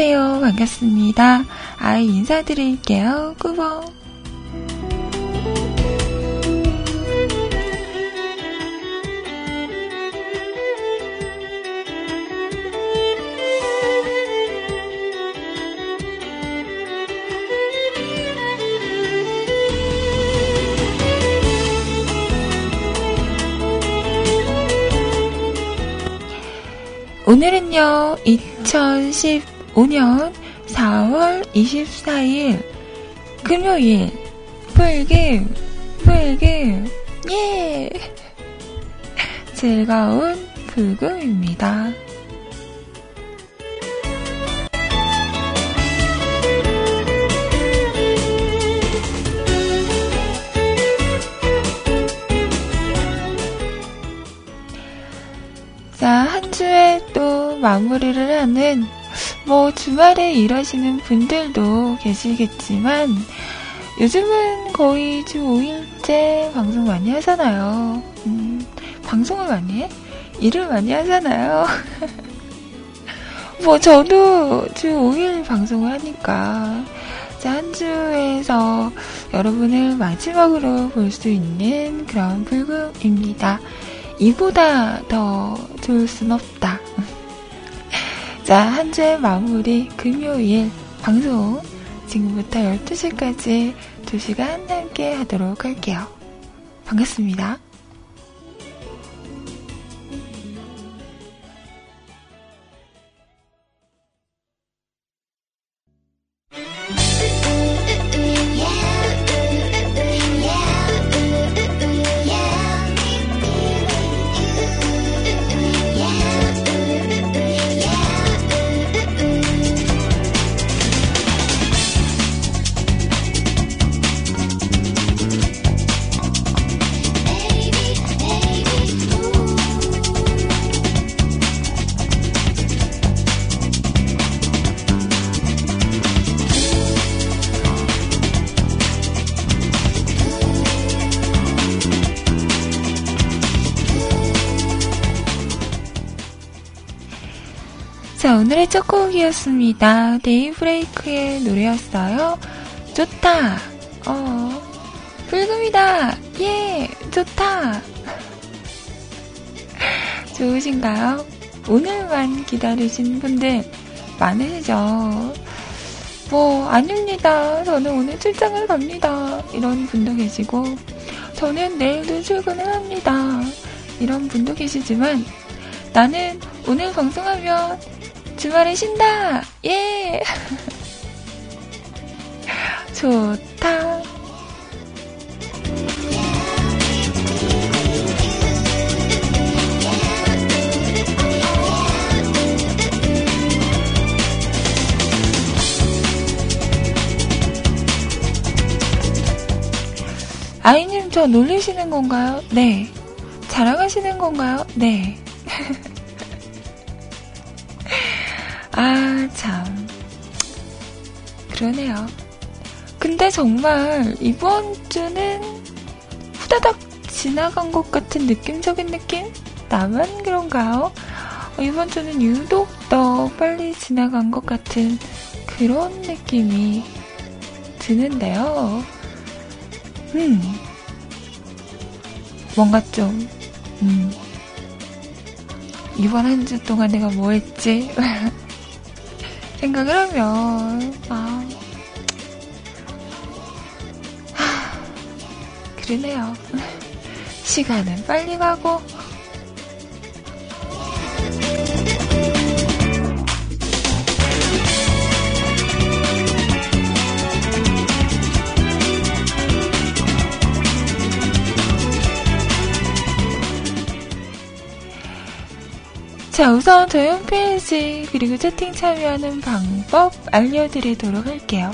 안녕하세요. 반갑습니다. 아이 인사드릴게요. 꾸벅. 오늘은요, 2015년 4월 24일 금요일. 불금 불금 예! 즐거운 불금입니다. 자, 한 주에 또 마무리를 하는 뭐 주말에 일하시는 분들도 계시겠지만 요즘은 거의 주 5일째 방송 많이 하잖아요. 음, 방송을 많이 해? 일을 많이 하잖아요. 뭐 저도 주 5일 방송을 하니까 한 주에서 여러분을 마지막으로 볼 수 있는 그런 불금입니다. 이보다 더 좋을 순 없다. 자, 한 주의 마무리 금요일 방송 지금부터 12시까지 2시간 함께 하도록 할게요. 반갑습니다. 오늘의 첫 곡이었습니다. 데이브레이크의 노래였어요. 좋다. 어, 불금이다. 예, 좋다. 좋으신가요? 오늘만 기다리신 분들 많으시죠? 뭐, 아닙니다. 저는 오늘 출장을 갑니다. 이런 분도 계시고, 저는 내일도 출근을 합니다. 이런 분도 계시지만, 나는 오늘 방송하면 주말에 쉰다! 예! 좋다. 아이님, 저 놀리시는 건가요? 네. 자랑하시는 건가요? 네. 아, 참. 그러네요. 근데 정말 이번 주는 후다닥 지나간 것 같은 느낌적인 느낌? 나만 그런가요? 어, 이번 주는 유독 더 빨리 지나간 것 같은 그런 느낌이 드는데요. 음. 뭔가 좀, 음. 이번 한 주 동안 내가 뭐 했지? 생각을 하면, 아. 하, 그러네요. 시간은 빨리 가고, 자, 우선 저희 홈페이지 그리고 채팅 참여하는 방법 알려드리도록 할게요.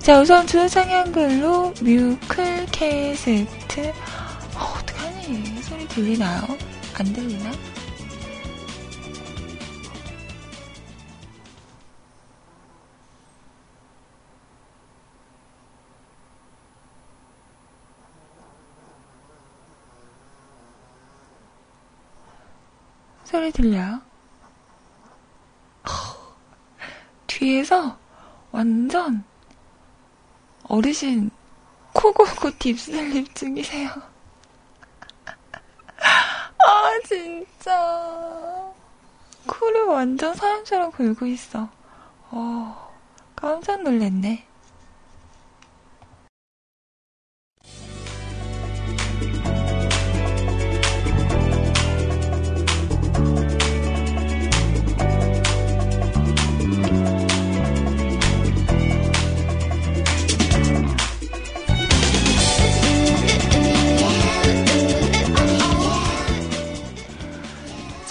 자, 우선 주소창 한글로 뮤클 캐스트 어, 어떡하니? 소리 들리나요? 안 들리나? 소리 들려요? 뒤에서 완전 어르신 코고고 딥슬립 중이세요. 아, 진짜. 코를 완전 사람처럼 굴고 있어. 어, 깜짝 놀랐네.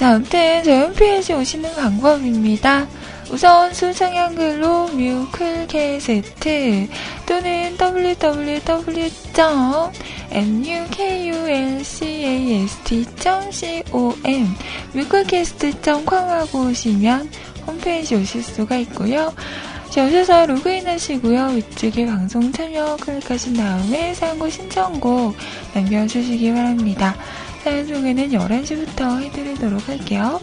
자, 아무튼 저희 홈페이지 오시는 방법입니다. 우선 한글로 뮤클캐스트 또는 www.mukulcast.com 뮤클캐스트.com 하고 오시면 홈페이지 오실 수가 있고요. 자, 오셔서 로그인 하시고요. 위쪽에 방송 참여 클릭하신 다음에 사연곡 신청곡 남겨주시기 바랍니다. 사연 소개는 11시부터 해드리도록 할게요.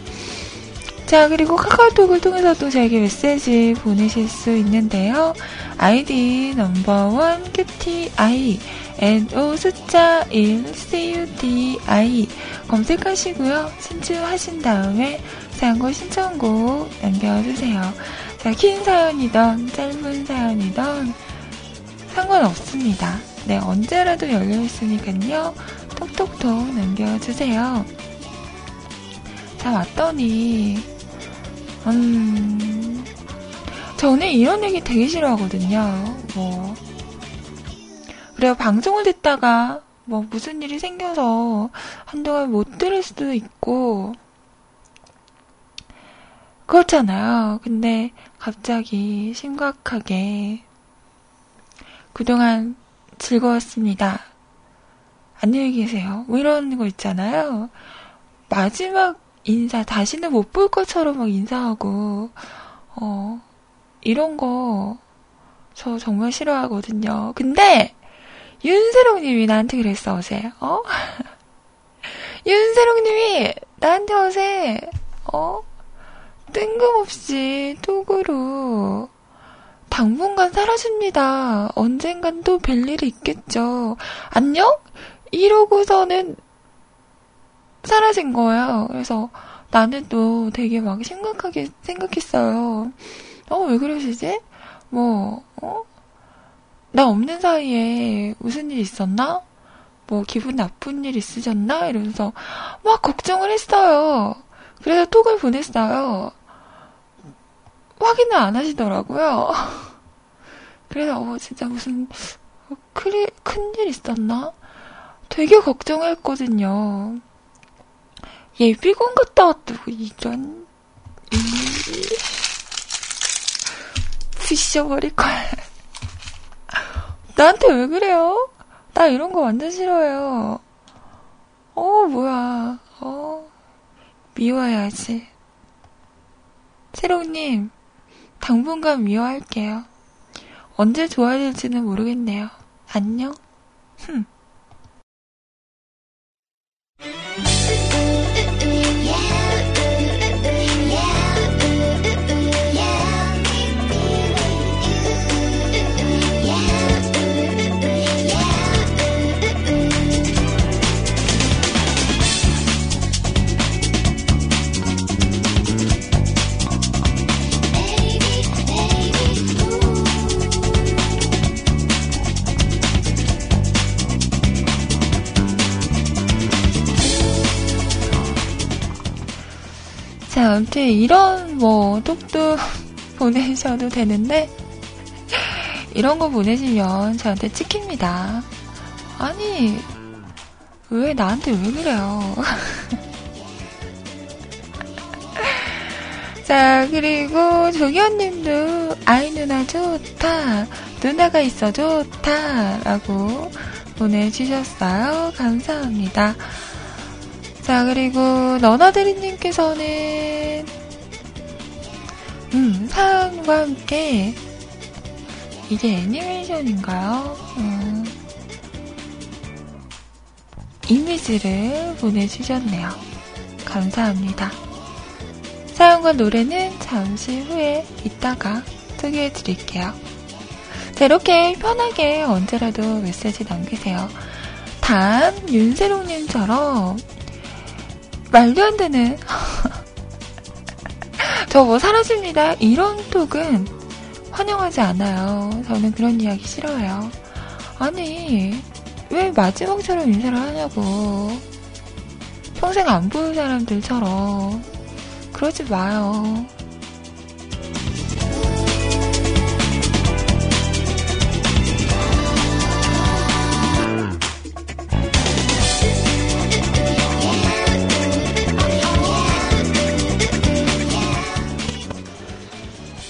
자, 그리고 카카오톡을 통해서도 저에게 메시지 보내실 수 있는데요. 아이디 넘버원 QTI NO 숫자 1 CUDI 검색하시고요. 신청하신 다음에 사연과 신청곡 남겨주세요. 자, 긴 사연이던 짧은 사연이던 상관없습니다. 네, 언제라도 열려있으니까요. 톡톡톡 남겨주세요. 자, 왔더니, 음, 저는 이런 얘기 되게 싫어하거든요. 뭐, 그래요. 방송을 듣다가, 뭐, 무슨 일이 생겨서 한동안 못 들을 수도 있고, 그렇잖아요. 근데 갑자기 심각하게, 그동안 즐거웠습니다. 안녕히 계세요. 뭐 이런 거 있잖아요. 마지막 인사, 다시는 못 볼 것처럼 막 인사하고, 어, 이런 거, 저 정말 싫어하거든요. 근데, 윤세롱 님이 나한테 그랬어, 어제. 어? 윤세롱 님이 나한테 어제, 어? 뜬금없이 톡으로, 당분간 사라집니다. 언젠간 또 뵐 일이 있겠죠. 안녕? 이러고서는 사라진 거예요. 그래서 나는 또 되게 막 심각하게 생각했어요. 어, 왜 그러시지? 뭐, 어? 나 없는 사이에 무슨 일 있었나? 뭐, 기분 나쁜 일 있으셨나? 이러면서 막 걱정을 했어요. 그래서 톡을 보냈어요. 확인을 안 하시더라고요. 그래서, 어, 진짜 무슨, 큰일 있었나? 되게 걱정했거든요. 예비군 갔다 왔다고, 이런, 이, 부셔버릴 걸. 나한테 왜 그래요? 나 이런 거 완전 싫어해요. 어, 뭐야. 어, 미워야지. 새롱님, 당분간 미워할게요. 언제 좋아질지는 모르겠네요. 안녕. 흠. 아무튼 이런 뭐 톡도 보내셔도 되는데 이런 거 보내시면 저한테 찍힙니다. 아니 왜 나한테 왜 그래요? 자, 그리고 조기현님도 아이 누나 좋다. 누나가 있어 좋다. 라고 보내주셨어요. 감사합니다. 자, 그리고 너나드리님께서는 음, 사연과 함께 이게 애니메이션인가요? 음, 이미지를 보내주셨네요. 감사합니다. 사연과 노래는 잠시 후에 이따가 소개해 드릴게요. 자, 이렇게 편하게 언제라도 메시지 남기세요. 단, 윤세롱님처럼 말도 안 되는 저뭐 사라집니다. 이런 톡은 환영하지 않아요. 저는 그런 이야기 싫어해요. 아니, 왜 마지막처럼 인사를 하냐고. 평생 안볼 사람들처럼. 그러지 마요.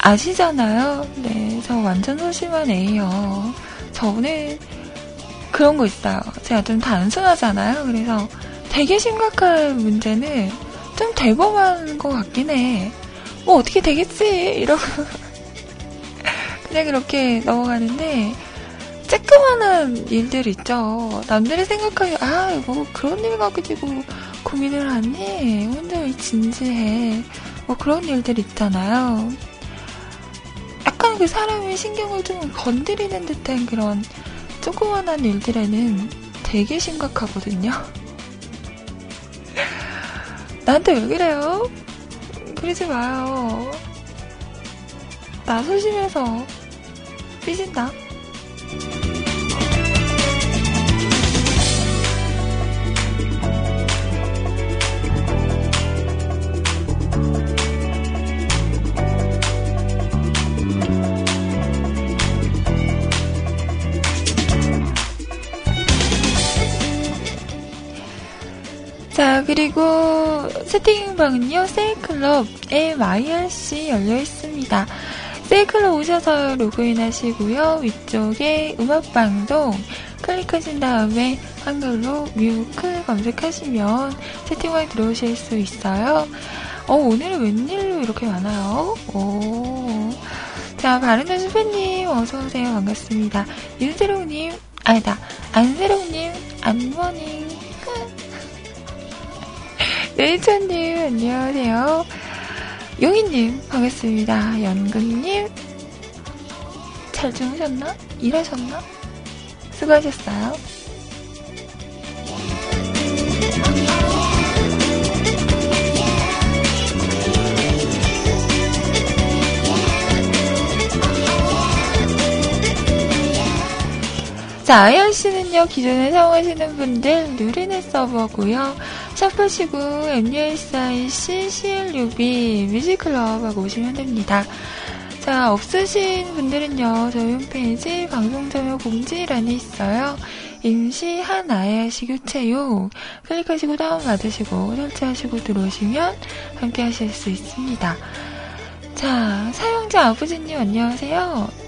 아시잖아요. 네, 저 완전 소심한 애예요. 저는 그런 거 있어요. 제가 좀 단순하잖아요. 그래서 되게 심각한 문제는 좀 대범한 것 같긴 해. 뭐 어떻게 되겠지 이러고 그냥 그렇게 넘어가는데 쬐끄만한 일들 있죠. 남들이 생각하기 아 뭐 그런 일 가지고 고민을 하니 혼자 진지해 뭐 그런 일들 있잖아요. 그 사람의 신경을 좀 건드리는 듯한 그런 조그만한 일들에는 되게 심각하거든요. 나한테 왜 그래요? 그러지 마요. 나 소심해서 삐진다. 그리고 채팅방은요, 세이클럽 MIRC 열려 있습니다. 세이클럽 오셔서 로그인 하시고요. 위쪽에 음악방송 클릭하신 다음에 한글로 뮤클 검색하시면 채팅방에 들어오실 수 있어요. 어, 오늘은 웬일로 이렇게 많아요? 오. 자, 바른날 수배님, 어서오세요. 반갑습니다. 윤세롱님, 아니다, 안세롱님, 안머닝. 네이처님, 안녕하세요. 용희님, 반갑습니다. 연근님, 잘 주무셨나? 일하셨나? 수고하셨어요. 자, 아이언씨는요, 기존에 사용하시는 분들 누리넷 서버고요 샵하시고 MUSIC CLUB 뮤직클럽 하고 오시면 됩니다. 자, 없으신 분들은요, 저희 홈페이지 방송참여 공지란에 있어요. 임시 한아야시 교체요. 클릭하시고 다운받으시고 설치하시고 들어오시면 함께 하실 수 있습니다. 자, 사용자 아버지님 안녕하세요.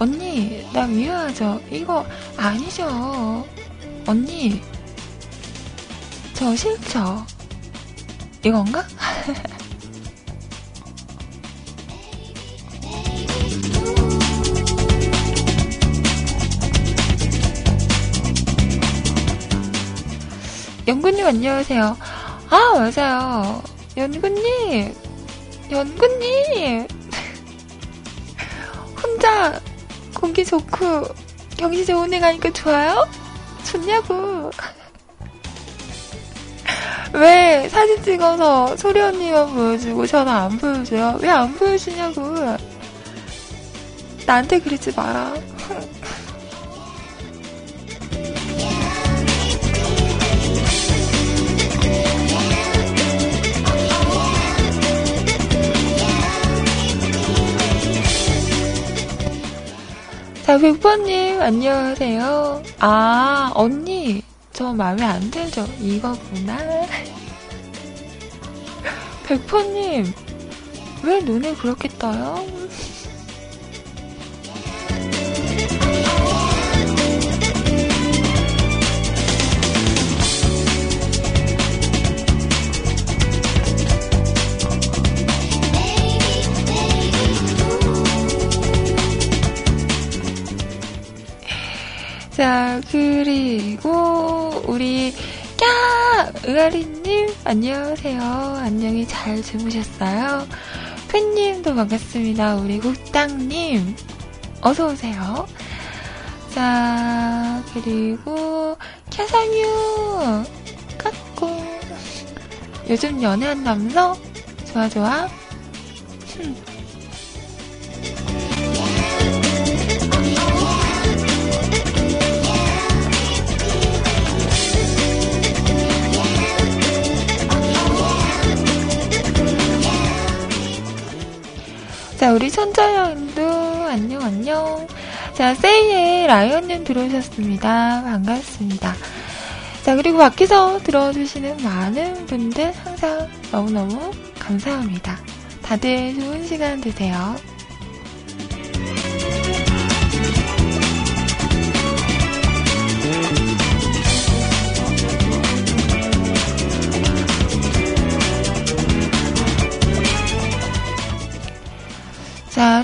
언니, 나 미워하죠? 이거 아니죠. 언니, 저 싫죠? 이건가? 연구님 안녕하세요. 아 맞아요. 연구님, 연구님 혼자 공기 좋고 경치 좋은 데 가니까 좋아요? 좋냐고. 왜 사진 찍어서 소리 언니만 보여주고 저는 안 보여줘요? 왜 안 보여주냐고. 나한테 그러지 마라. 자, 백퍼님, 안녕하세요. 아, 언니, 저 마음에 안 들죠? 이거구나. 백퍼님, 왜 눈을 그렇게 떠요? 자, 그리고 우리 까 의아리님 안녕하세요. 안녕히 잘 주무셨어요? 팬님도 반갑습니다. 우리 국당님 어서 오세요. 자, 그리고 캐사뮤 깎고 요즘 연애한 남성 좋아 좋아. 자, 우리 천자양도 안녕, 안녕. 자, 세이의 라이언님 들어오셨습니다. 반갑습니다. 자, 그리고 밖에서 들어주시는 많은 분들 항상 너무너무 감사합니다. 다들 좋은 시간 되세요.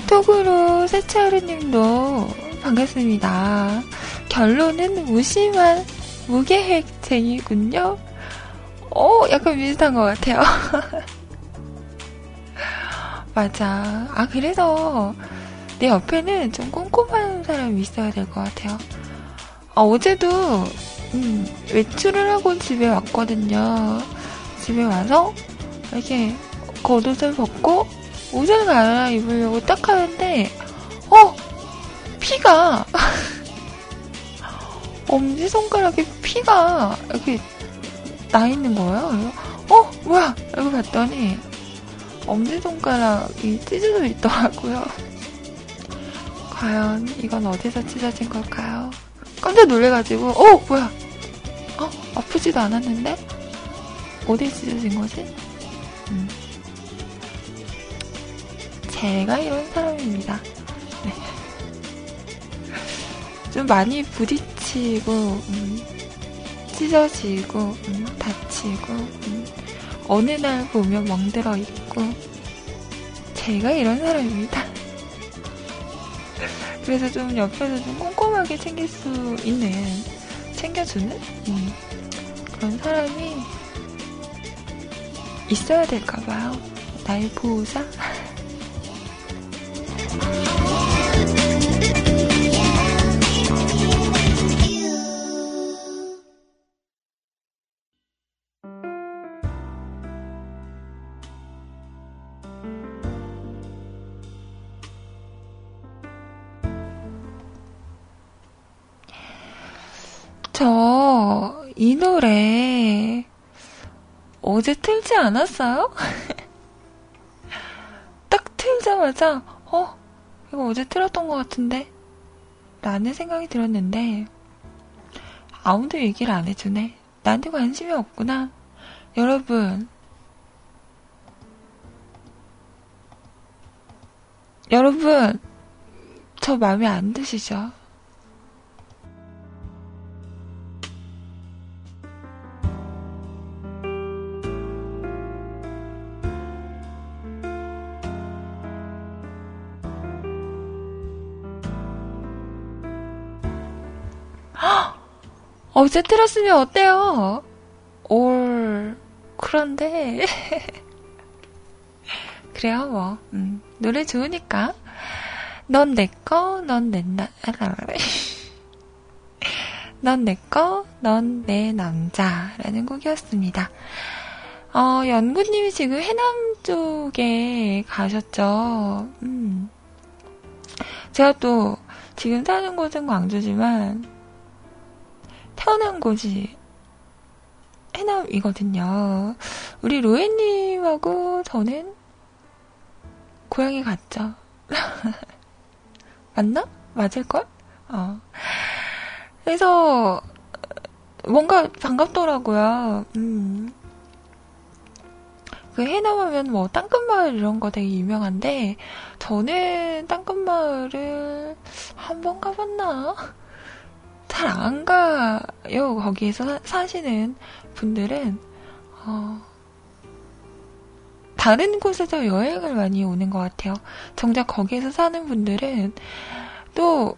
톡으로 세차르님도 반갑습니다. 결론은 무심한 무계획쟁이군요. 어, 약간 비슷한 것 같아요. 맞아. 아, 그래서 내 옆에는 좀 꼼꼼한 사람이 있어야 될 것 같아요. 아, 어제도, 음, 외출을 하고 집에 왔거든요. 집에 와서 이렇게 겉옷을 벗고 옷을 갈아입으려고 딱 하는데, 어! 피가! 엄지 손가락에 피가 이렇게 나 있는 거예요. 어? 뭐야? 이거 봤더니, 엄지 손가락이 찢어져 있더라고요. 과연 이건 어디서 찢어진 걸까요? 깜짝 놀래가지고, 어? 뭐야? 어? 아프지도 않았는데? 어디 찢어진 거지? 음. 제가 이런 사람입니다. 네. 좀 많이 부딪히고, 음, 찢어지고, 음, 다치고, 음, 어느 날 보면 멍들어 있고, 제가 이런 사람입니다. 그래서 좀 옆에서 좀 꼼꼼하게 챙길 수 있는, 챙겨주는, 음, 그런 사람이 있어야 될까봐요. 나의 보호자? 저, 이 노래, 어제 틀지 않았어요? 딱 틀자마자, 어, 이거 어제 틀었던 것 같은데? 라는 생각이 들었는데, 아무도 얘기를 안 해주네. 나한테 관심이 없구나. 여러분, 여러분, 저 마음에 안 드시죠? 어제 들었으면 어때요? 올, 그런데. 그래요, 뭐. 음, 노래 좋으니까. 넌 내꺼, 넌 내, 나, 넌 내꺼, 넌내 남자라는 곡이었습니다. 어, 연구님이 지금 해남 쪽에 가셨죠. 음. 제가 또 지금 사는 곳은 광주지만 태어난 곳이 해남이거든요. 우리 로에님하고 저는 고향이 같죠. 맞나? 맞을걸? 어. 그래서 뭔가 반갑더라고요. 음. 그 해남 하면 뭐 땅끝마을 이런 거 되게 유명한데 저는 땅끝마을을 한 번 가봤나? 잘 안 가요. 거기에서 사, 시는 분들은 어, 다른 곳에서 여행을 많이 오는 것 같아요. 정작 거기에서 사는 분들은 또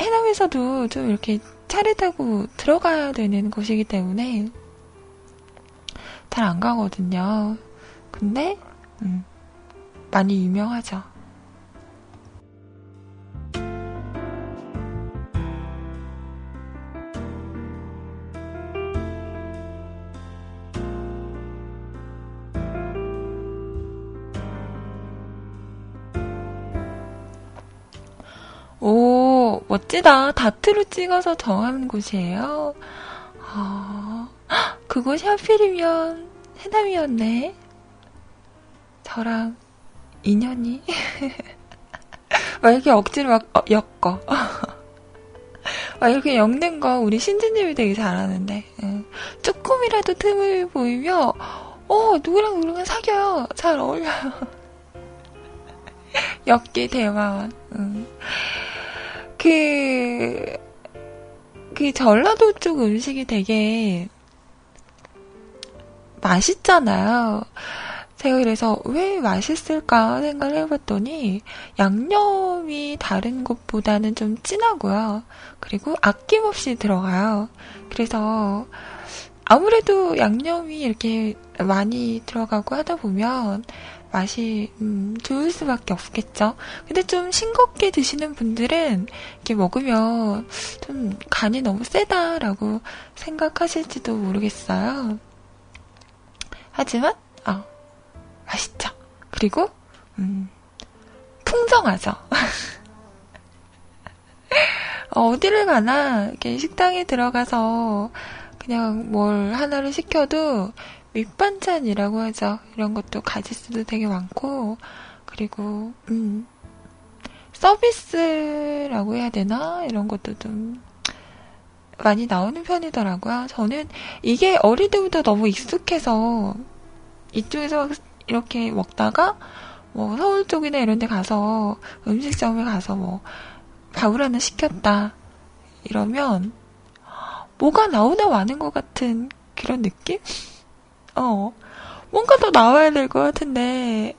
해남에서도 좀 이렇게 차를 타고 들어가야 되는 곳이기 때문에 잘 안 가거든요. 근데 음, 많이 유명하죠. 멋지다. 다트로 찍어서 정한 곳이에요. 아, 그곳이 하필이면 해남이었네. 저랑 인연이. 막 이렇게 억지로 막 어, 엮어. 막 이렇게 엮는 거 우리 신지님이 되게 잘하는데. 응. 조금이라도 틈을 보이며, 어, 누구랑 누구랑 사겨요. 잘 어울려요. 엮기 대화원. 응. 그, 그 전라도 쪽 음식이 되게 맛있잖아요. 제가 그래서 왜 맛있을까 생각을 해봤더니 양념이 다른 곳보다는 좀 진하고요. 그리고 아낌없이 들어가요. 그래서 아무래도 양념이 이렇게 많이 들어가고 하다 보면 맛이 음, 좋을 수밖에 없겠죠. 근데 좀 싱겁게 드시는 분들은 이렇게 먹으면 좀 간이 너무 세다라고 생각하실지도 모르겠어요. 하지만 어, 맛있죠. 그리고 음, 풍성하죠. 어, 어디를 가나 이렇게 식당에 들어가서 그냥 뭘 하나를 시켜도 밑반찬이라고 하죠. 이런 것도 가짓수도 되게 많고, 그리고, 음, 서비스라고 해야 되나? 이런 것도 좀 많이 나오는 편이더라고요. 저는 이게 어릴 때부터 너무 익숙해서 이쪽에서 이렇게 먹다가 뭐 서울 쪽이나 이런 데 가서 음식점에 가서 뭐 밥을 하나 시켰다. 이러면 뭐가 나오나 마는 것 같은 그런 느낌? 어, 뭔가 더 나와야 될 것 같은데,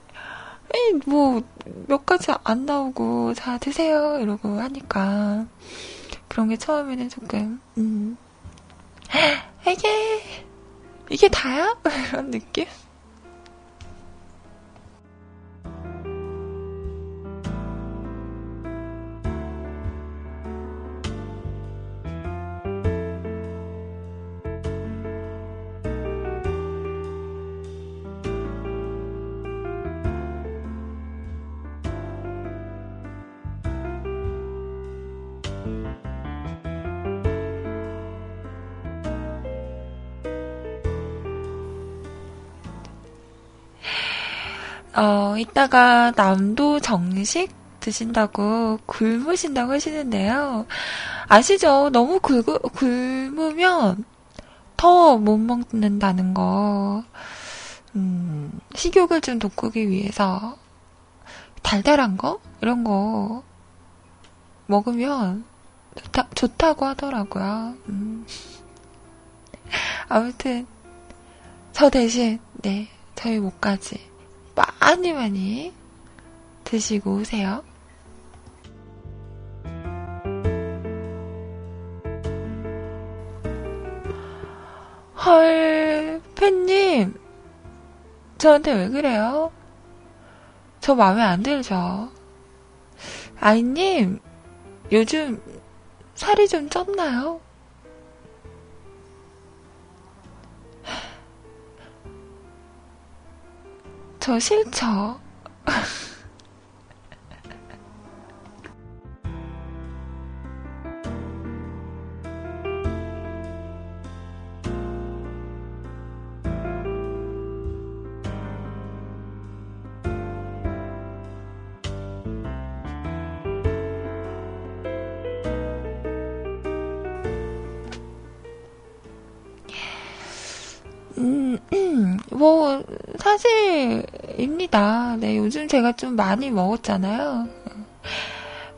에이, 뭐, 몇 가지 안 나오고, 자, 드세요. 이러고 하니까. 그런 게 처음에는 조금, 음, 이게, 이게 다야? 이런 느낌? 어, 이따가 남도 정식 드신다고 굶으신다고 하시는데요. 아시죠? 너무 굶, 굶으면 더 못 먹는다는 거. 음, 식욕을 좀 돋구기 위해서 달달한 거? 이런 거 먹으면 좋다, 좋다고 하더라고요. 음. 아무튼, 저 대신, 네, 저희 목까지 많이 많이 드시고 오세요. 헐, 팬님, 저한테 왜 그래요? 저 마음에 안 들죠? 아이님, 요즘 살이 좀 쪘나요? 저 싫죠. 입니다. 네, 요즘 제가 좀 많이 먹었잖아요.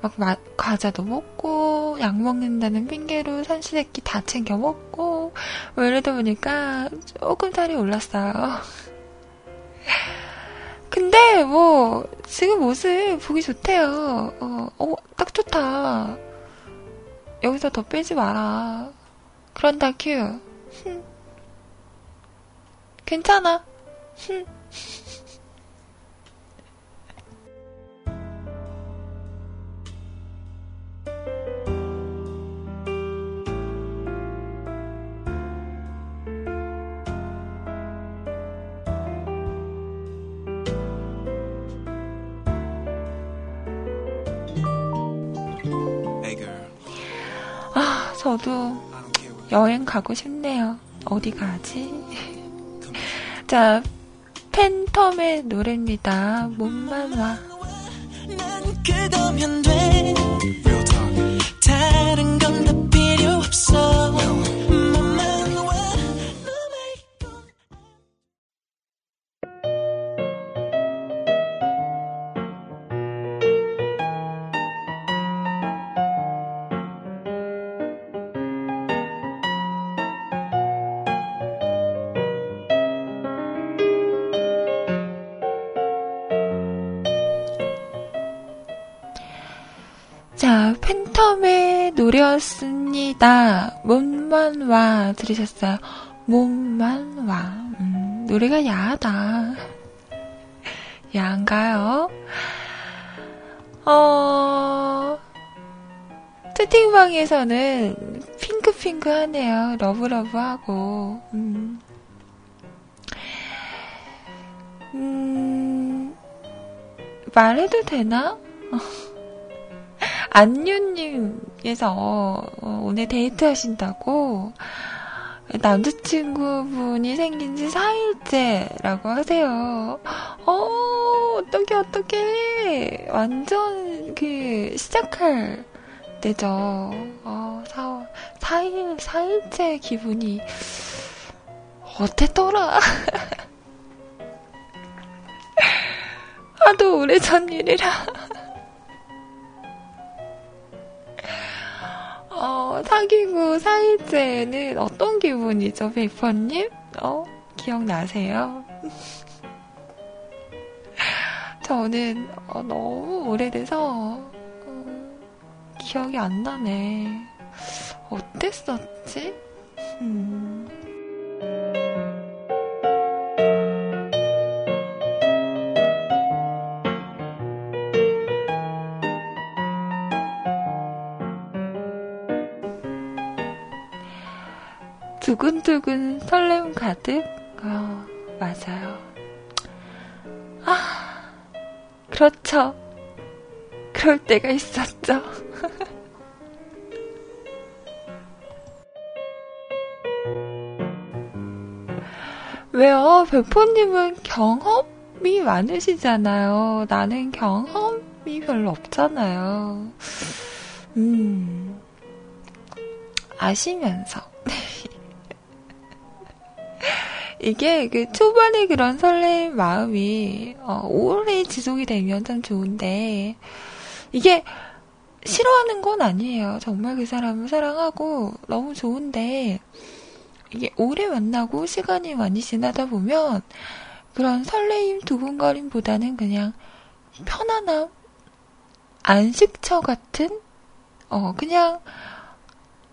막 마, 과자도 먹고 약 먹는다는 핑계로 삼시세끼 다 챙겨 먹고 뭐 이러다 보니까 조금 살이 올랐어요. 근데 뭐 지금 모습 보기 좋대요. 어, 어, 딱 좋다. 여기서 더 빼지 마라. 그런다 큐. 괜찮아. 저도 여행 가고 싶네요. 어디 가지? 자, 팬텀의 노래입니다. 몸만 와. 노래였습니다. 몸만 와 들으셨어요. 몸만 와. 음, 노래가 야하다. 야한가요? 어, 채팅방에서는 핑크핑크하네요. 러브러브하고. 음. 음, 말해도 되나? 안유님께서 어, 오늘 데이트 하신다고 남자친구분이 생긴 지 4일째라고 하세요. 어, 어떡해, 어떡해. 완전 그, 시작할 때죠. 어, 4, 4일, 4일째 기분이 어땠더라? 하도 오래전 일이라. 어, 사귀고 4일째는 어떤 기분이죠, 베이퍼님? 어, 기억나세요? 저는 어, 너무 오래돼서 어, 기억이 안 나네. 어땠었지? 음. 두근두근 설렘 가득? 어, 맞아요. 아, 그렇죠. 그럴 때가 있었죠. 왜요? 백포님은 경험이 많으시잖아요. 나는 경험이 별로 없잖아요. 음, 아시면서. 이게 그 초반에 그런 설레임 마음이 어, 오래 지속이 되면 참 좋은데 이게 싫어하는 건 아니에요. 정말 그 사람을 사랑하고 너무 좋은데 이게 오래 만나고 시간이 많이 지나다 보면 그런 설레임 두근거림보다는 그냥 편안함 안식처 같은 어 그냥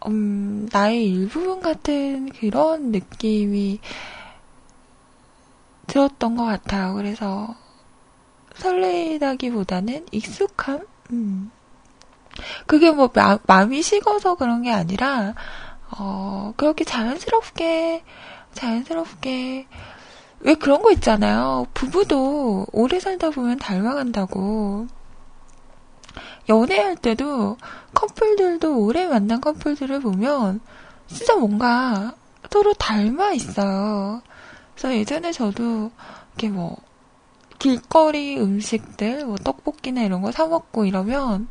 음 나의 일부분 같은 그런 느낌이 들었던 것 같아요. 그래서 설레다기보다는 익숙함? 음. 그게 뭐 마, 마음이 식어서 그런 게 아니라 어, 그렇게 자연스럽게 자연스럽게 왜 그런 거 있잖아요. 부부도 오래 살다 보면 닮아간다고. 연애할 때도 커플들도 오래 만난 커플들을 보면 진짜 뭔가 서로 닮아 있어요. 그래서 예전에 저도 이렇게 뭐 길거리 음식들, 뭐 떡볶이나 이런 거 사 먹고 이러면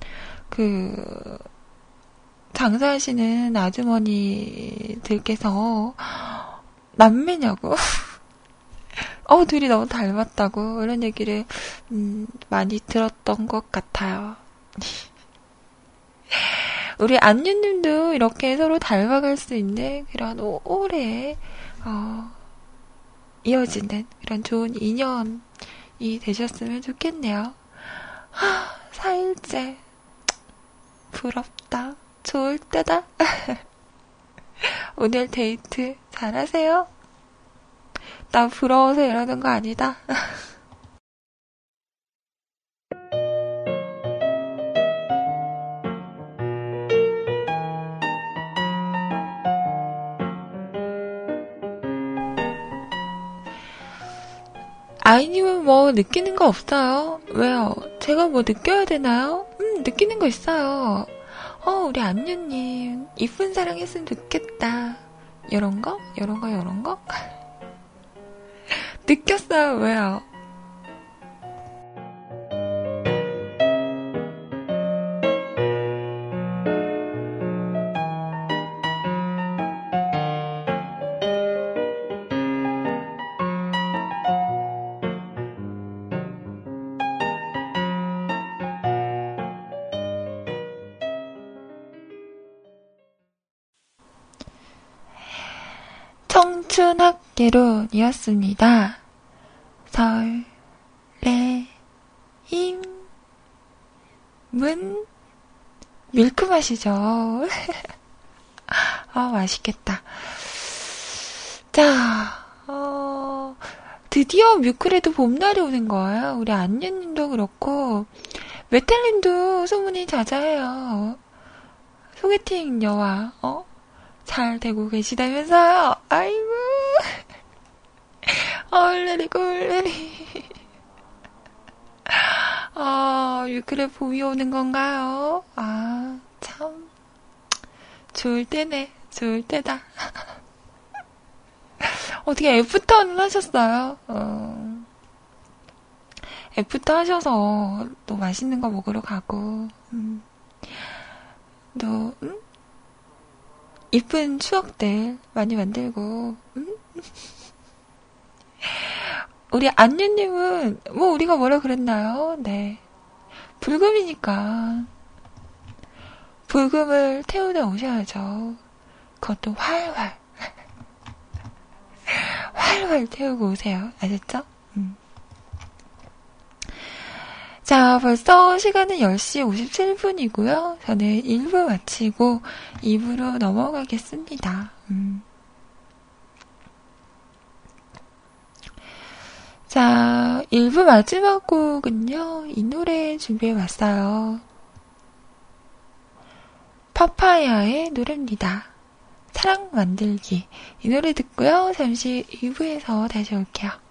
그 장사하시는 아주머니들께서 남매냐고 어, 둘이 너무 닮았다고 이런 얘기를 음, 많이 들었던 것 같아요. 우리 안유님도 이렇게 서로 닮아갈 수 있는 그런 오래 어, 이어지는 그런 좋은 인연이 되셨으면 좋겠네요. 하, 4일째 부럽다. 좋을 때다. 오늘 데이트 잘하세요. 나 부러워서 이러는 거 아니다. 아이님은 뭐 느끼는 거 없어요? 왜요? 제가 뭐 느껴야 되나요? 음, 느끼는 거 있어요. 어, 우리 안유님, 이쁜 사랑 했으면 좋겠다. 이런 거? 이런 거, 이런 거? 느꼈어요, 왜요? 청춘학개론이었습니다. 설, 레, 임, 문, 밀크 맛이죠. 아, 맛있겠다. 자, 어, 드디어 뮤클에도 봄날이 오는 거예요. 우리 안유님도 그렇고, 메텔님도 소문이 자자해요. 소개팅 여와, 어? 잘 되고 계시다면서요? 아이고. 얼레리 꼴레리. 아, 유크레 봄이 오는 건가요? 아, 참. 좋을 때네. 좋을 때다. 어떻게 after는 하셨어요? 어. after 하셔서 또 맛있는 거 먹으러 가고, 음. 또, 음? 이쁜 추억들 많이 만들고, 음? 우리 안유님은, 뭐, 우리가 뭐라 그랬나요? 네. 불금이니까. 불금을 태우다 오셔야죠. 그것도 활활. 활활 태우고 오세요. 아셨죠? 음. 자, 벌써 시간은 10시 57분이고요. 저는 1부 마치고 2부로 넘어가겠습니다. 음. 자, 1부 마지막 곡은요, 이 노래 준비해 왔어요. 파파야의 노래입니다. 사랑 만들기. 이 노래 듣고요, 잠시 2부에서 다시 올게요.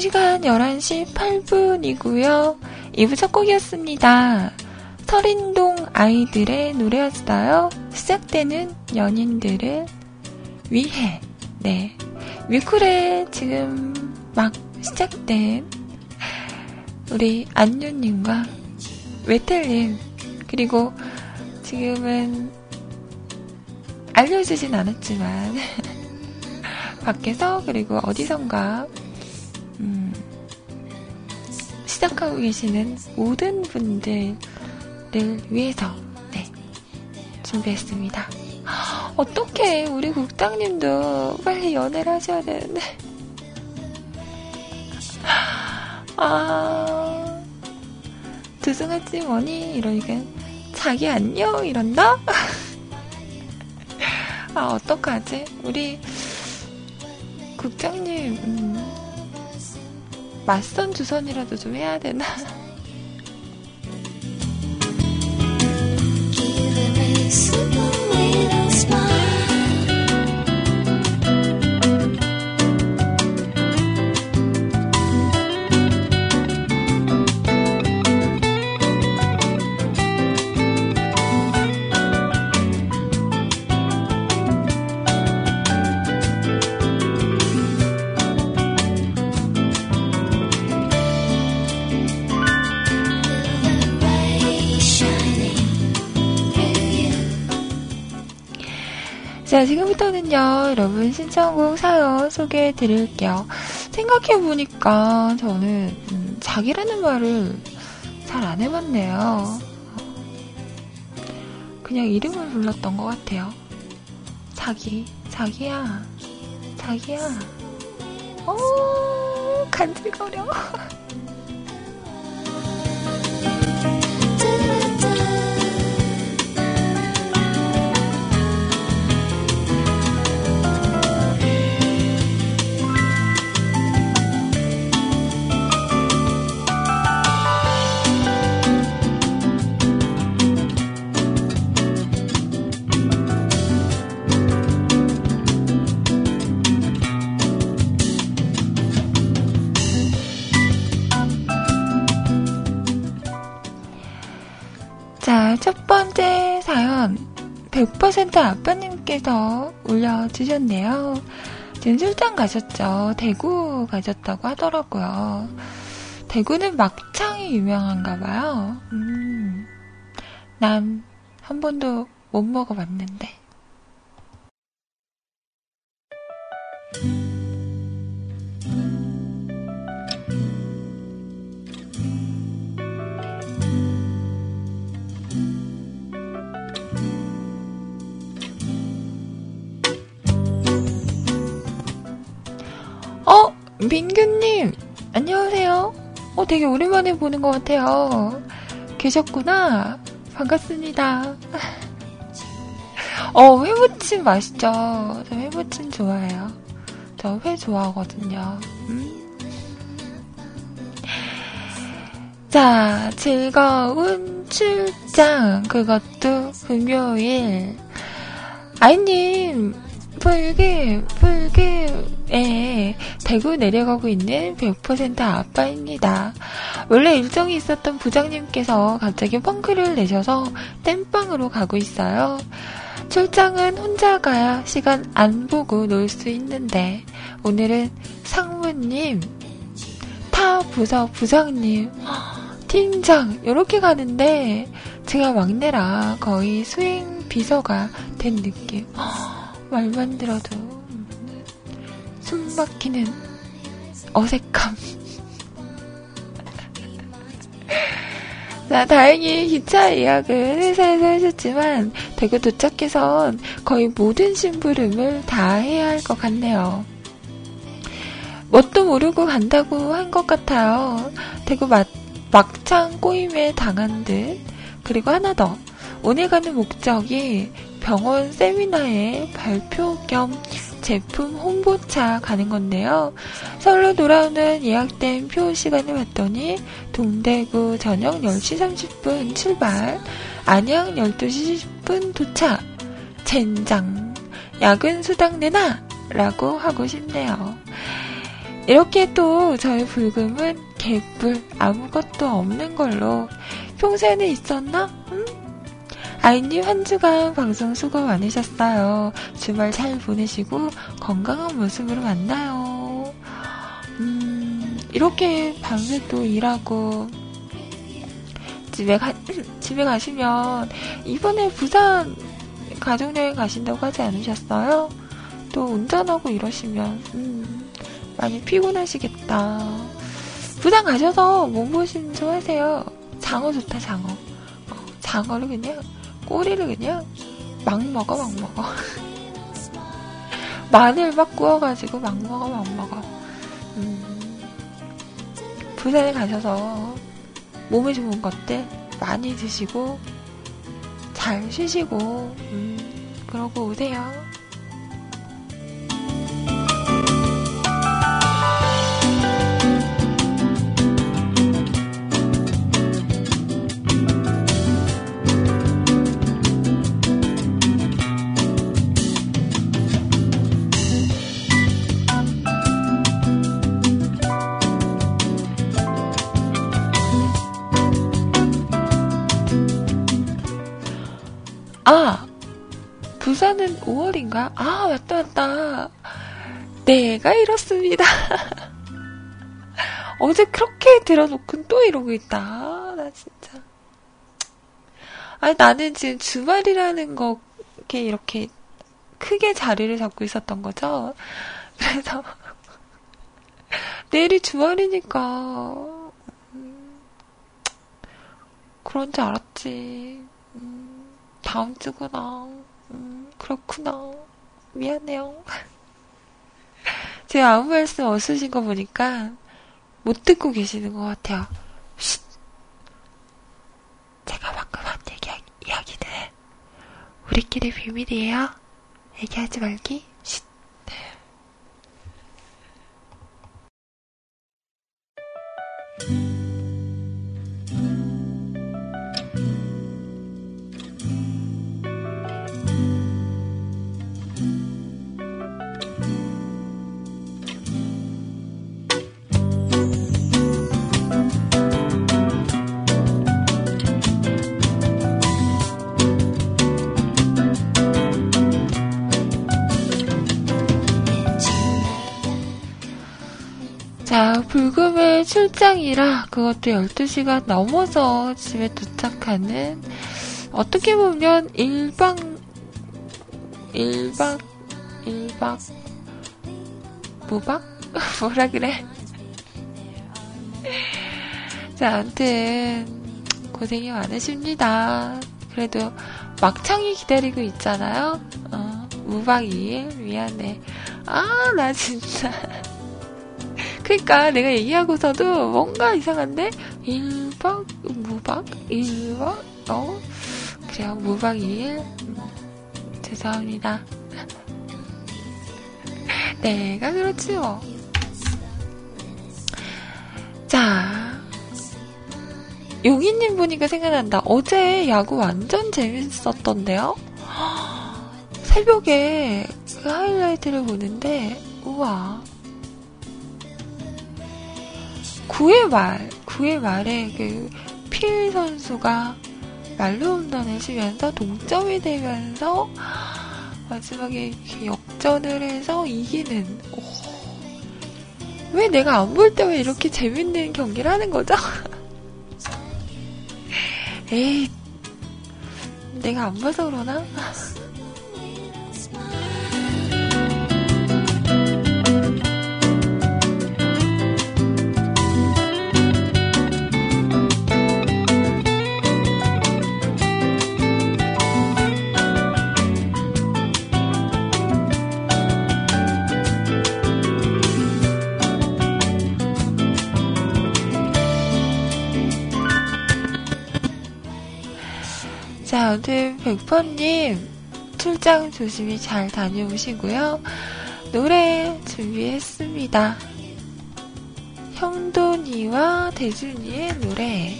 시간 11시 8분이고요. 2부 첫 곡이었습니다. 서린동 아이들의 노래였어요. 시작되는 연인들을 위해. 네. 뮤클에 지금 막 시작된 우리 안유님과 웨텔님, 그리고 지금은 알려주진 않았지만, 밖에서 그리고 어디선가 시작하고 계시는 모든 분들을 위해서 네, 준비했습니다. 어떻게 우리 국장님도 빨리 연애를 하셔야 되는데. 아, 두승하지 뭐니? 이러니까, 자기 안녕? 이런다? 아, 어떡하지? 우리, 국장님, 음, 맞선 주선이라도 좀 해야 되나? 자, 지금부터는요, 여러분 신청곡 사연 소개해 드릴게요. 생각해 보니까 저는, 음, 자기라는 말을 잘 안 해봤네요. 그냥 이름을 불렀던 것 같아요. 자기, 자기야, 자기야. 어, 간질거려. 100% 아빠님께서 올려주셨네요. 지금 출장 가셨죠? 대구 가셨다고 하더라고요. 대구는 막창이 유명한가 봐요. 음, 난 한 번도 못 먹어봤는데. 민규님, 안녕하세요. 어, 되게 오랜만에 보는 것 같아요. 계셨구나. 반갑습니다. 어, 회무침 맛있죠? 저 회무침 좋아해요. 저 회 좋아하거든요. 음. 자, 즐거운 출장. 그것도 금요일. 아이님, 불기, 불기 에 대구 내려가고 있는 100% 아빠입니다. 원래 일정이 있었던 부장님께서 갑자기 펑크를 내셔서 땜빵으로 가고 있어요. 출장은 혼자 가야 시간 안 보고 놀 수 있는데 오늘은 상무님, 타 부서 부장님, 팀장 이렇게 가는데 제가 막내라 거의 수행 비서가 된 느낌. 말만 들어도 숨 막히는 어색함. 자, 다행히 기차 예약은 회사에서 하셨지만 대구 도착해선 거의 모든 심부름을 다 해야 할 것 같네요. 뭣도 모르고 간다고 한 것 같아요. 대구 막, 막창 꼬임에 당한 듯. 그리고 하나 더. 오늘 가는 목적이 병원 세미나에 발표 겸 제품 홍보차 가는 건데요. 서울로 돌아오는 예약된 표 시간을 봤더니 동대구 저녁 10시 30분 출발, 안양 12시 10분 도착, 젠장, 야근 수당 내놔! 라고 하고 싶네요. 이렇게 또 저의 불금은 개뿔 아무것도 없는 걸로 평소에는 있었나? 응? 아이님 한 주간 방송 수고 많으셨어요. 주말 잘 보내시고 건강한 모습으로 만나요. 음, 이렇게 밤새 또 일하고 집에 가, 집에 가시면 이번에 부산 가족여행 가신다고 하지 않으셨어요? 또 운전하고 이러시면 음, 많이 피곤하시겠다. 부산 가셔서 몸보신 좀 하세요. 장어 좋다 장어. 어, 장어를 그냥 꼬리를 그냥 막 먹어, 막 먹어. 마늘 막 구워가지고 막 먹어, 막 먹어. 음. 부산에 가셔서 몸에 좋은 것들 많이 드시고 잘 쉬시고 음, 그러고 오세요. 5월인가? 아, 맞다, 맞다. 내가 이렇습니다. 어제 그렇게 들어놓고 또 이러고 있다. 나 진짜. 아니, 나는 지금 주말이라는 거, 이렇게, 이렇게 크게 자리를 잡고 있었던 거죠. 그래서, 내일이 주말이니까, 음, 그런 줄 알았지. 음. 다음 주구나. 음, 그렇구나. 미안해요. 제가 아무 말씀 없으신 거 보니까 못 듣고 계시는 것 같아요. 쉿. 제가 방금 한 얘기, 이야기는 우리끼리 비밀이에요. 얘기하지 말기. 불금의 출장이라 그것도 12시간 넘어서 집에 도착하는 어떻게 보면 1박 1박 1박 무박? 뭐라 그래? 자, 아무튼 고생이 많으십니다. 그래도 막창이 기다리고 있잖아요. 어, 무박 2일 미안해. 아, 나 진짜 그러니까 내가 얘기하고서도 뭔가 이상한데? 1박 무박? 1박 어? 그래요 무박 2일? 음, 죄송합니다. 내가 그렇지요 자 용희님 보니까 생각난다. 어제 야구 완전 재밌었던데요? 새벽에 그 하이라이트를 보는데 우와 9회 말, 9회 말에 그 필 선수가 말로 홈런을 치면서 동점이 되면서 마지막에 역전을 해서 이기는. 오. 왜 내가 안 볼 때 왜 이렇게 재밌는 경기를 하는 거죠? 에이, 내가 안 봐서 그러나? 자, 오늘 백퍼님 출장 조심히 잘 다녀오시고요. 노래 준비했습니다. 형돈이와 대준이의 노래.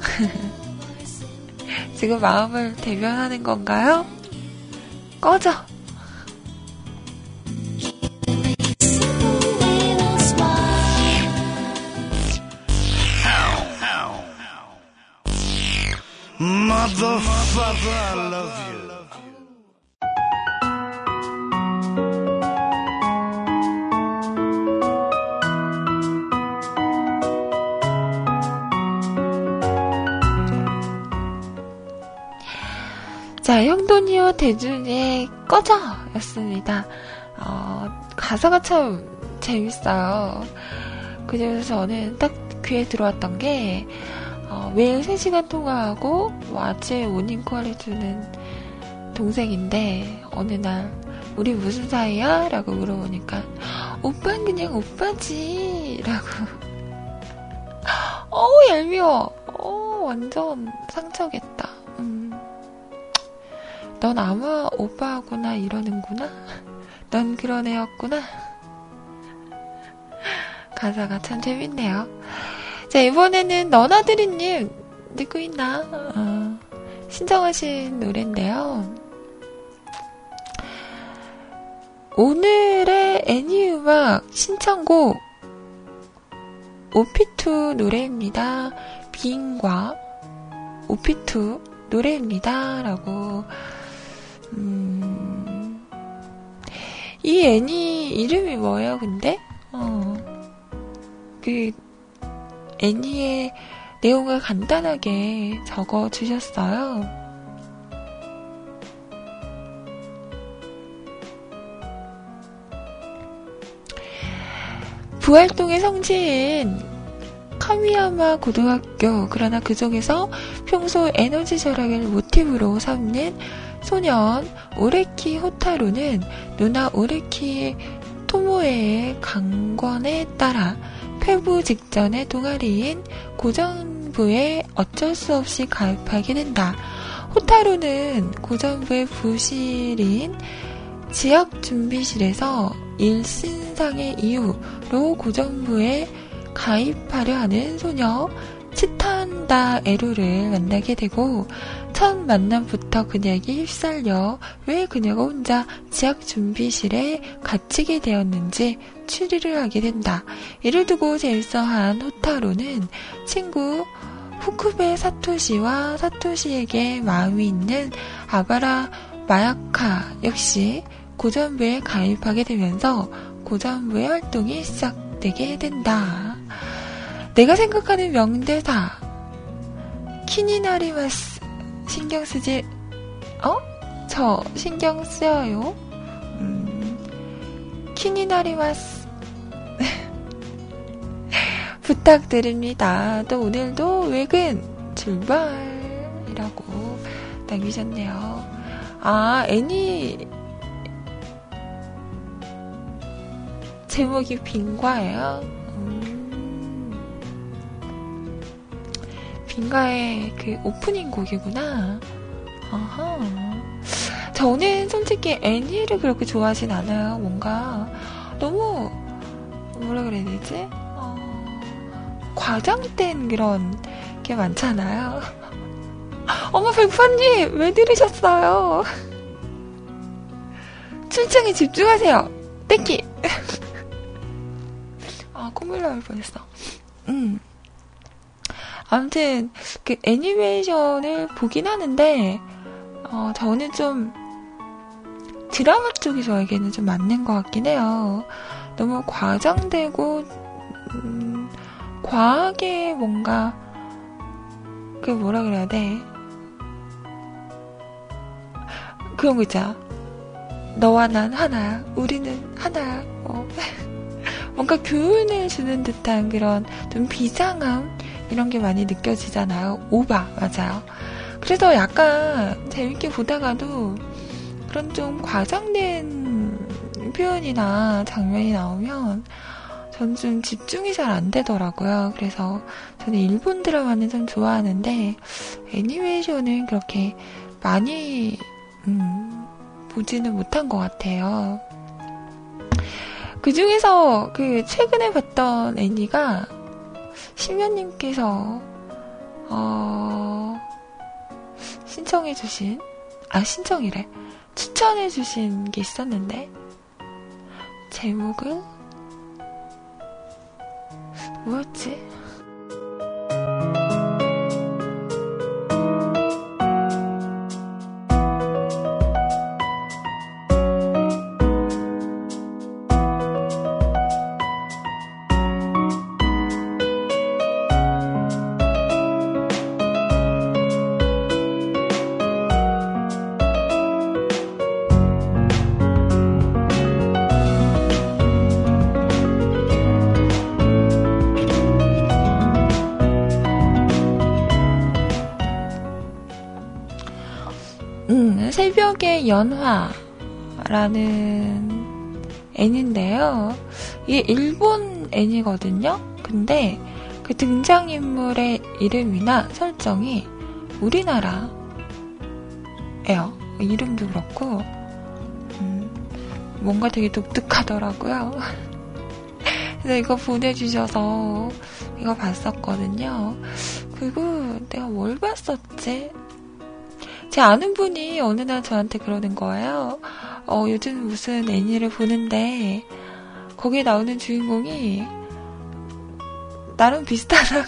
지금 마음을 대변하는 건가요? 꺼져! 자, 형돈이와 대준의 꺼져! 였습니다. 어, 가사가 참 재밌어요. 그래서 저는 딱 귀에 들어왔던 게, 어, 매일 3시간 통화하고 뭐 아침에 모닝콜 해주는 동생인데 어느 날 우리 무슨 사이야? 라고 물어보니까 오빠는 그냥 오빠지 라고 얄미워. 어, 완전 상처겠다. 음. 넌 아마 오빠하구나 이러는구나. 넌 그런 애였구나. 가사가 참 재밌네요. 자, 이번에는 너나드리님, 듣고 있나? 어, 신청하신 노래인데요. 오늘의 애니 음악 신청곡 오피투 노래입니다. 빙과 오피투 노래입니다. 라고 음, 이 애니 이름이 뭐예요, 근데? 어, 그, 애니의 내용을 간단하게 적어 주셨어요. 부활동의 성지인 카미야마 고등학교 그러나 그 중에서 평소 에너지 절약을 모티브로 삼는 소년 오레키 호타루는 누나 오레키 토모에의 강권에 따라 폐부 직전의 동아리인 고전부에 어쩔 수 없이 가입하게 된다. 호타루는 고전부의 부실인 지역 준비실에서 일신상의 이유로 고전부에 가입하려 하는 소녀 치탄다 에루를 만나게 되고 첫 만남부터 그녀에게 휩쓸려 왜 그녀가 혼자 지학 준비실에 갇히게 되었는지 추리를 하게 된다. 이를 두고 질서한 호타로는 친구 후쿠베 사토시와 사토시에게 마음이 있는 이바라 마야카 역시 고전부에 가입하게 되면서 고전부의 활동이 시작되게 된다. 내가 생각하는 명대사 気になります 신경 쓰지 어? 저 신경 쓰여요. 음, 気になります 부탁드립니다. 또 오늘도 외근 출발이라고 남기셨네요. 아, 애니 제목이 빙과예요. 음, 빙과의 그 오프닝 곡이구나. 아하. 저는 솔직히 애니를 그렇게 좋아하진 않아요. 뭔가 너무 뭐라 그래야 되지? 어, 과장된 그런 게 많잖아요. 어머 백파님 왜 들으셨어요? 출첵에 집중하세요. 땡기. 아 콧물 나올 뻔했어. 음. 아무튼 그 애니메이션을 보긴 하는데 어, 저는 좀 드라마 쪽이 저에게는 좀 맞는 것 같긴 해요. 너무 과장되고 음, 과하게 뭔가 그 뭐라 그래야 돼 그런 거 있잖아. 너와 난 하나야. 우리는 하나야. 어. 뭔가 교훈을 주는 듯한 그런 좀 비상함 이런 게 많이 느껴지잖아요. 오바 맞아요. 그래서 약간 재밌게 보다가도 그런 좀 과장된 표현이나 장면이 나오면 전 좀 집중이 잘 안 되더라고요. 그래서 저는 일본 드라마는 좀 좋아하는데 애니메이션은 그렇게 많이 음, 보지는 못한 것 같아요. 그 중에서 그 최근에 봤던 애니가 심연님께서 어, 신청해주신 아 신청이래. 추천해주신 게 있었는데. 제목은? 뭐였지? 연화라는 애니인데요. 이게 일본 애니거든요. 근데 그 등장인물의 이름이나 설정이 우리나라예요. 이름도 그렇고, 음, 뭔가 되게 독특하더라고요. 그래서 이거 보내주셔서 이거 봤었거든요. 그리고 내가 뭘 봤었지? 제 아는 분이 어느 날 저한테 그러는 거예요. 어, 요즘 무슨 애니를 보는데, 거기에 나오는 주인공이, 나랑 비슷하다고.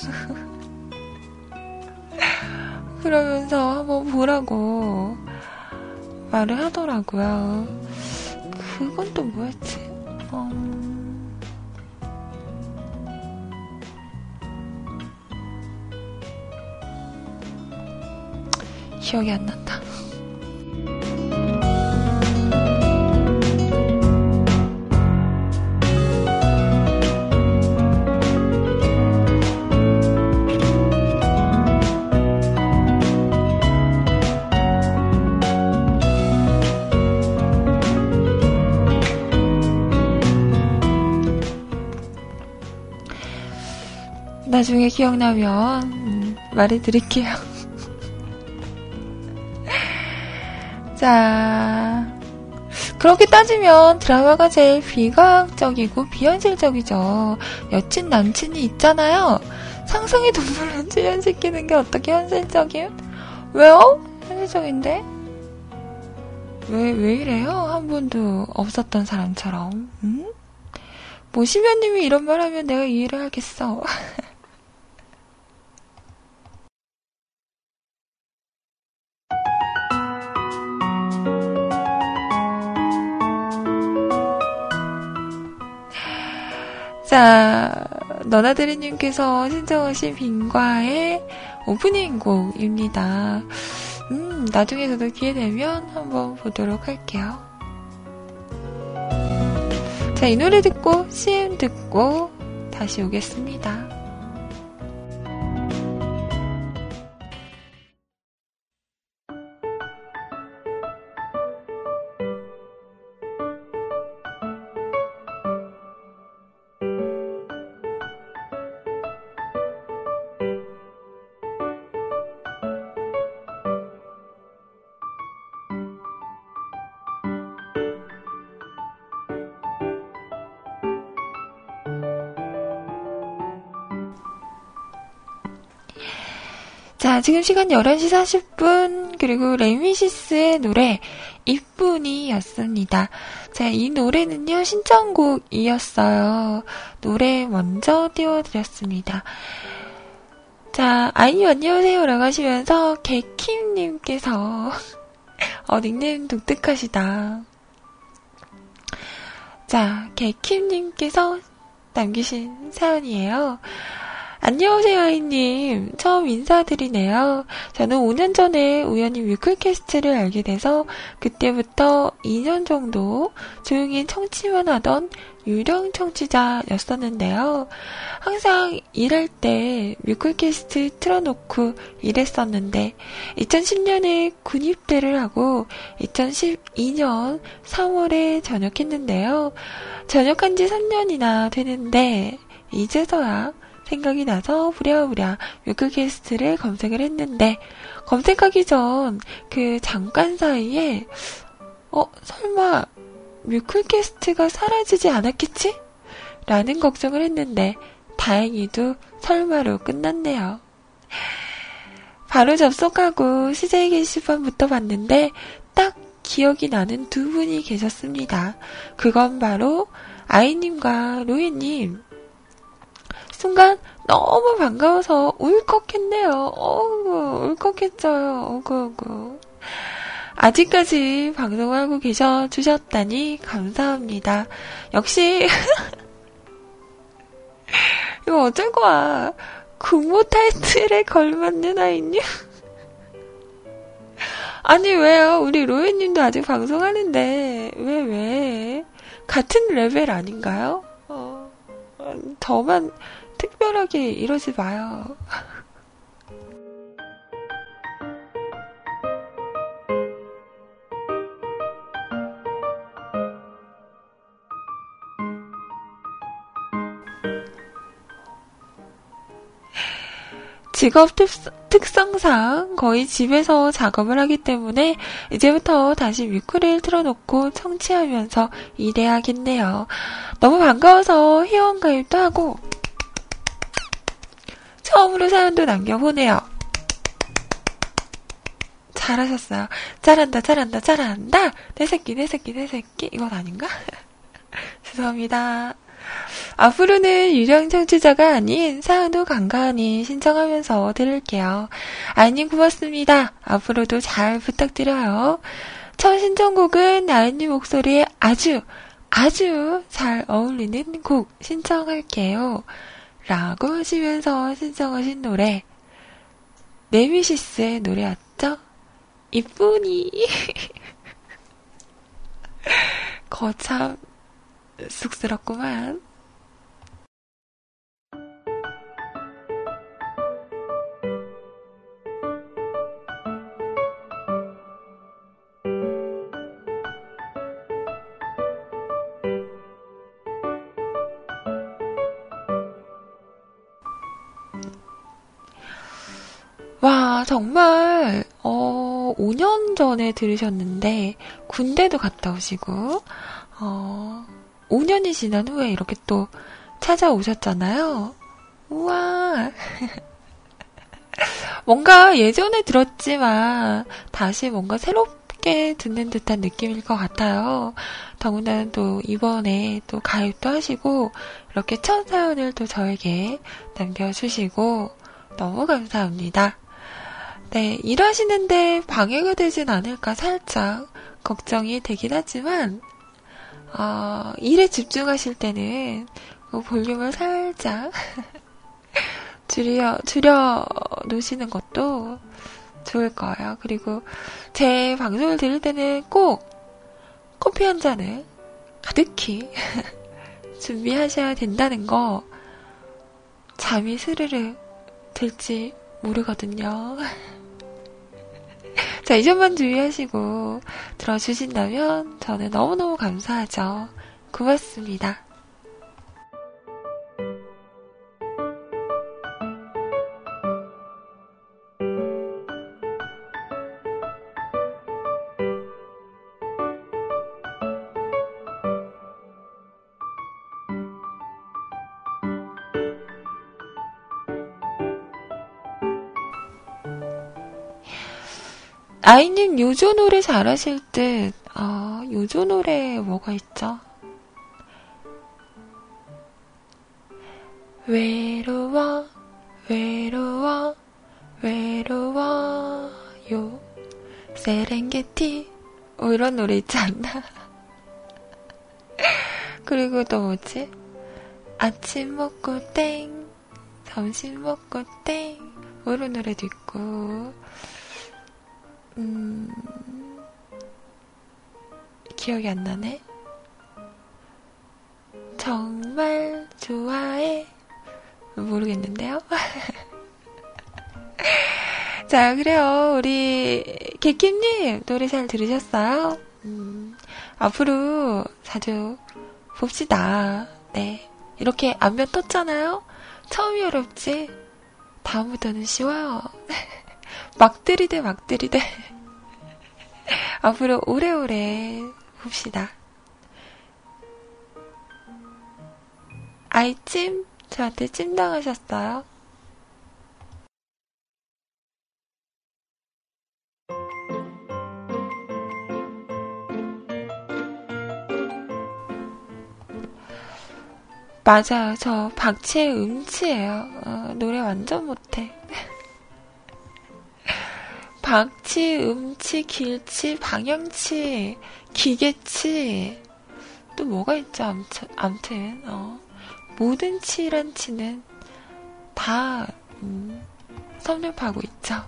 그러면서 한번 보라고 말을 하더라고요. 그건 또 뭐였지? 기억이 안 난다. 나중에 기억나면 음, 말해 드릴게요. 자, 그렇게 따지면 드라마가 제일 비과학적이고 비현실적이죠. 여친 남친이 있잖아요. 상상의 동물로 출연시키는 게 어떻게 현실적이에요? 왜요? 현실적인데? 왜, 왜 이래요? 한 번도 없었던 사람처럼. 음? 뭐, 심연님이 이런 말 하면 내가 이해를 하겠어. 자, 너나드리님께서 신청하신 빈과의 오프닝 곡입니다. 음, 나중에 저도 기회 되면 한번 보도록 할게요. 자, 이 노래 듣고, CM 듣고, 다시 오겠습니다. 자, 지금 시간 11시 40분, 그리고 레미시스의 노래, 이쁜이였습니다. 자, 이 노래는요, 신청곡이었어요. 노래 먼저 띄워드렸습니다. 자, 아이 안녕하세요 라고 하시면서, 개킴님께서, 어, 닉네임 독특하시다. 자, 개킴님께서 남기신 사연이에요. 안녕하세요, 아이님. 처음 인사드리네요. 저는 5년 전에 우연히 뮤클캐스트를 알게 돼서 그때부터 2년 정도 조용히 청취만 하던 유령 청취자였었는데요. 항상 일할 때 뮤클캐스트 틀어놓고 일했었는데 2010년에 군입대를 하고 2012년 3월에 전역했는데요. 전역한 지 3년이나 되는데 이제서야 생각이 나서 부랴부랴 뮤클캐스트를 검색을 했는데 검색하기 전 그 잠깐 사이에 어 설마 뮤클캐스트가 사라지지 않았겠지? 라는 걱정을 했는데 다행히도 설마로 끝났네요. 바로 접속하고 CJ 게시판부터 봤는데 딱 기억이 나는 두 분이 계셨습니다. 그건 바로 아이님과 로이님. 순간 너무 반가워서 울컥했네요. 어구, 울컥했어요. 어구, 어구. 아직까지 방송하고 계셔 주셨다니 감사합니다. 역시, 이거 어쩔 거야. 국모 타이틀에 걸맞는 아이님? 아니, 왜요? 우리 로에님도 아직 방송하는데, 왜, 왜? 같은 레벨 아닌가요? 어, 저만 특별하게 이러지 마요. 직업 특성, 상 거의 집에서 작업을 하기 때문에 이제부터 다시 뮤크를 틀어놓고 청취하면서 일해야겠네요. 너무 반가워서 회원가입도 하고 처음으로 사연도 남겨보네요. 잘하셨어요. 잘한다, 잘한다, 잘한다. 내 새끼, 내 새끼, 내 새끼. 이건 아닌가? 죄송합니다. 앞으로는 유령 청취자가 아닌 사연도 간간히 신청하면서 들을게요. 아이님 고맙습니다. 앞으로도 잘 부탁드려요. 첫 신청곡은 아이님 목소리에 아주 아주 잘 어울리는 곡 신청할게요. 라고 하시면서 신청하신 노래 네미시스의 노래였죠? 이쁜이 거참 쑥스럽구만. 정말, 어, 5년 전에 들으셨는데, 군대도 갔다 오시고, 어, 5년이 지난 후에 이렇게 또 찾아오셨잖아요. 우와. 뭔가 예전에 들었지만, 다시 뭔가 새롭게 듣는 듯한 느낌일 것 같아요. 더구나 또 이번에 또 가입도 하시고, 이렇게 첫 사연을 또 저에게 남겨주시고, 너무 감사합니다. 네, 일하시는데 방해가 되진 않을까 살짝 걱정이 되긴 하지만, 어, 일에 집중하실 때는 그 볼륨을 살짝 줄여, 줄여 놓으시는 것도 좋을 거예요. 그리고 제 방송을 들을 때는 꼭 커피 한 잔을 가득히 준비하셔야 된다는 거 잠이 스르르 들지 모르거든요. 자, 이 점만 주의하시고 들어주신다면 저는 너무너무 감사하죠. 고맙습니다. 아이님 요조 노래 잘하실 듯. 아, 요조 노래 뭐가 있죠? 외로워, 외로워, 외로워요. 세렝게티. 뭐 이런 노래 있지 않나? 그리고 또 뭐지? 아침 먹고 땡, 점심 먹고 땡. 뭐 이런 노래도 있고. 음, 기억이 안 나네. 정말 좋아해. 모르겠는데요? 자, 그래요. 우리, 개킴님, 노래 잘 들으셨어요? 음, 앞으로 자주 봅시다. 네. 이렇게 안면 떴잖아요? 처음이 어렵지? 다음부터는 쉬워요. 막 들이대, 막 들이대. 앞으로 오래오래 봅시다. 아이찜? 저한테 찜 당하셨어요? 맞아요. 저 박치의 음치예요. 어, 노래 완전 못해. 박치, 음치, 길치, 방향치, 기계치, 또 뭐가 있죠, 암튼, 암튼, 어. 모든 치란 치는 다, 음, 섭렵하고 있죠.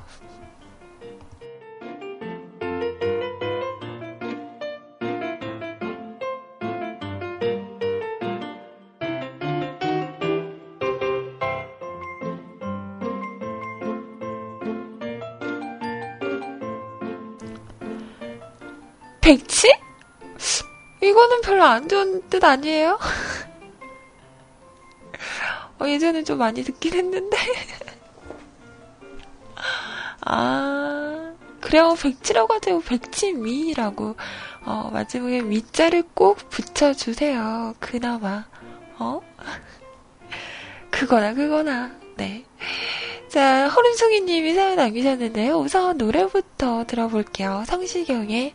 백치? 이거는 별로 안 좋은 뜻 아니에요? 어, 예전에 좀 많이 듣긴 했는데. 아, 그래요. 백지라고 하죠. 백지미라고. 어, 마지막에 미자를 꼭 붙여주세요. 그나마. 어? 그거나, 그거나. 네. 자, 허름송이님이 사연 남기셨는데요. 우선 노래부터 들어볼게요. 성시경의